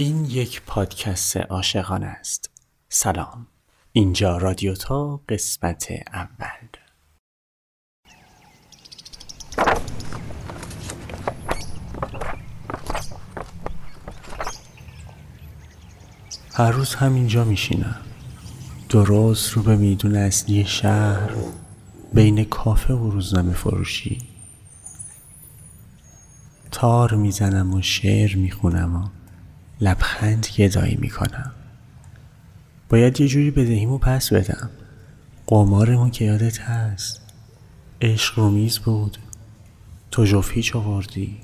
این یک پادکست عاشقانه است. سلام. اینجا رادیو تا قسمت اول. هر روز همینجا میشینم. درست رو به میدون اصلی شهر بین کافه و روزنامه فروشی. تار می‌زنم و شعر می‌خونم و لبخند گدایی می‌کنم. باید یه جوری بدهیمو پس بدم. قمارمون که یادت هست. عشق رومیز بود. تو جفیچ آوردی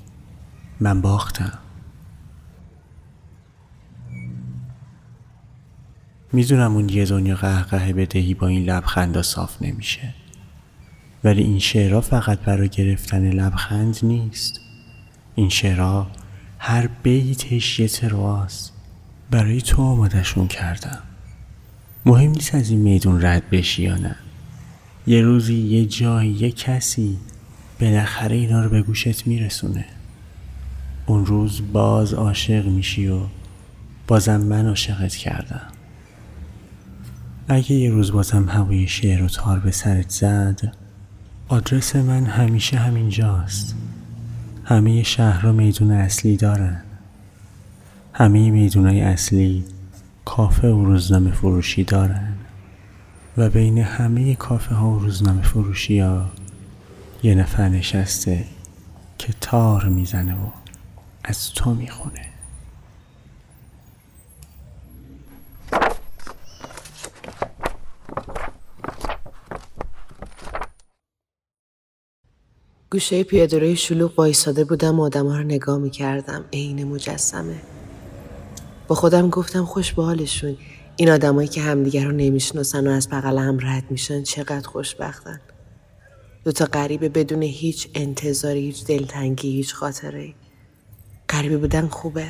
من باختم. می‌دونم اون یه دنیا قهقه بدهی با این لبخندا صاف نمیشه. ولی این شعرها فقط برای گرفتن لبخند نیست. این شعرها هر بیتش یه ترواست برای تو آمادشون کردم. مهم نیست از این میدون رد بشی یا نه. یه روزی یه جایی یه کسی بالاخره اینا رو به گوشت میرسونه. اون روز باز عاشق میشی و بازم من عاشقت کردم. اگه یه روز بازم هوای شعر و تار به سرت زد آدرس من همیشه همینجاست. همه شهر و میدون اصلی دارن. همه میدونای اصلی کافه و روزنامه فروشی دارن. و بین همه کافه ها و روزنامه فروشی ها یه نفر نشسته که تار می‌زنه و از تو می‌خونه. گوشه پیادهروی شلوغ وایساده بودم و آدمها رو نگاه می‌کردم. عین مجسمه. با خودم گفتم خوش به حالشون. این آدمایی که همدیگر رو نمی‌شناسن و از بغل هم رد میشن چقدر خوشبختن. دوتا غریبه بدون هیچ انتظاری هیچ دلتنگی هیچ خاطره. غریبه بودن خوبه.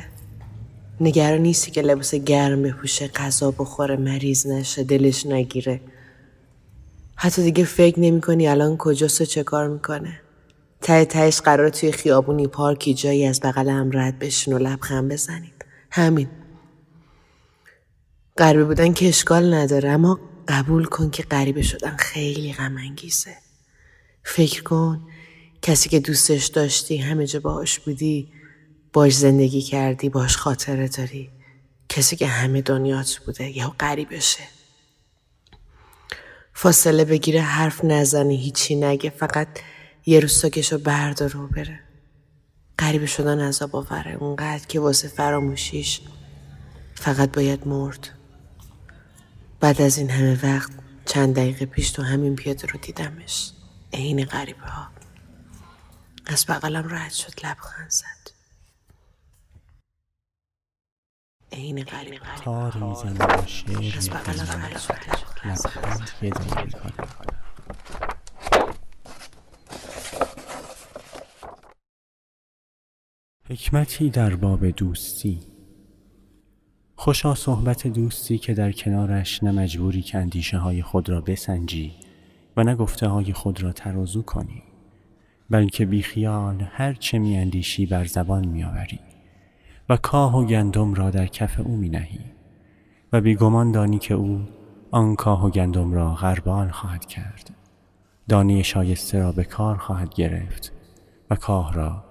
نگران نیستی که لباس گرم بپوشه غذا بخوره مریض نشه دلش نگیره. حتی دیگه فکر نمی کنی الان کجاست و چه کار می‌کنه. ته تهش قرار توی خیابونی پارکی جایی از بغل هم رد بشین و لبخند بزنید. همین. غریبه بودن که اشکال نداره اما قبول کن که غریبه شدن خیلی غم انگیزه فکر کن کسی که دوستش داشتی همه جا باهاش بودی باش زندگی کردی باش خاطره داری. کسی که همه دنیات بوده یا غریبشه. فاصله بگیره حرف نزنی هیچی نگه فقط یه روز ساکشو برداره و بره. غریبه شدن عذاب آوره اونقدر که واسه فراموشیش فقط باید مرد. بعد از این همه وقت چند دقیقه پیش تو همین پیاده رو دیدمش. عین غریبه ها از بغلم رد شد لبخند زد. عین غریبه شعر از بغلم رد شد لبخند گدایی حکمتی در باب دوستی. خوشا صحبت دوستی که در کنارش نه مجبوری که اندیشه های خود را بسنجی و نه گفته های خود را ترازو کنی بلکه بیخیال هر چه می اندیشی بر زبان می آوری و کاه و گندم را در کف او می نهی و بیگمان دانی که او آن کاه و گندم را غربال خواهد کرد. دانه شایسته را به کار خواهد گرفت و کاه را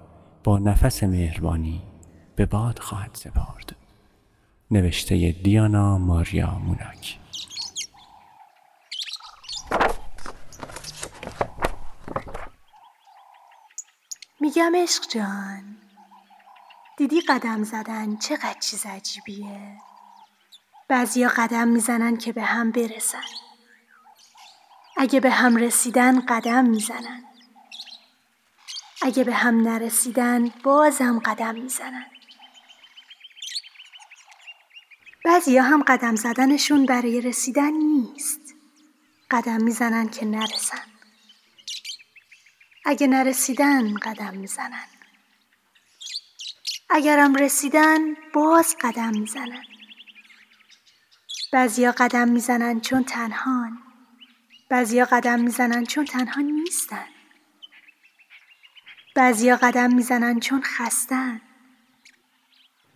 با نفس مهربانی به باد خواهد سپارد نوشته دیانا ماریا موناک. میگم عشق جان دیدی قدم زدن چقدر چیز عجیبیه؟ بعضیا قدم می‌زنن که به هم برسن. اگه به هم رسیدن قدم می‌زنن. اگه به هم نرسیدن بازم قدم می‌زنن. بعضیا هم قدم زدنشون برای رسیدن نیست. قدم می‌زنن که نرسن. اگه نرسیدن قدم می‌زنن. اگرم رسیدن باز قدم می‌زنن. بعضیا قدم می‌زنن چون تنهان. بعضیا قدم می‌زنن چون تنها نیستن. بعضیا قدم می‌زنن چون خستن.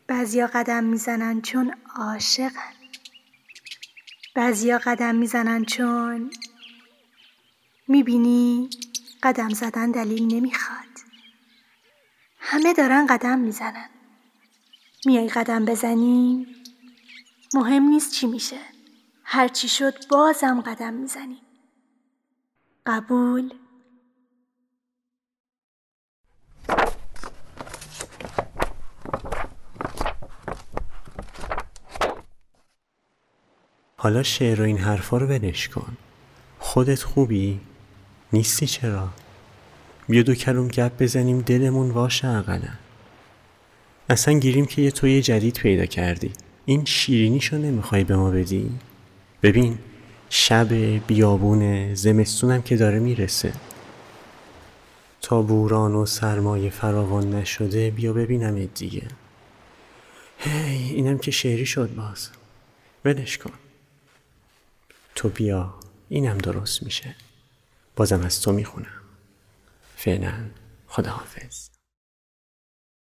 بعضیا قدم می‌زنن چون عاشقن. بعضیا قدم می‌زنن چون می‌بینی قدم زدن دلیل نمی‌خواد. همه دارن قدم می‌زنن. میای قدم بزنی مهم نیست چی میشه. هرچی شد بازم قدم می‌زنی. قبول؟ حالا شعر و این حرفا رو ولش کن. خودت خوبی؟ نیستی چرا؟ بیا دو کلوم گپ بزنیم دلمون واشه اقلا اصلا گیریم که یه توی جدید پیدا کردی. این شیرینیشو نمی‌خوای به ما بدی؟ ببین شب بیابونه زمستونم که داره می‌رسه. تا بوران و سرمایه فراوان نشده بیا ببینم دیگه. هی اینم که شعری شد باز. ولش کن. تو بیا. اینم درست میشه. بازم از تو می‌خونم. فعلا خداحافظ.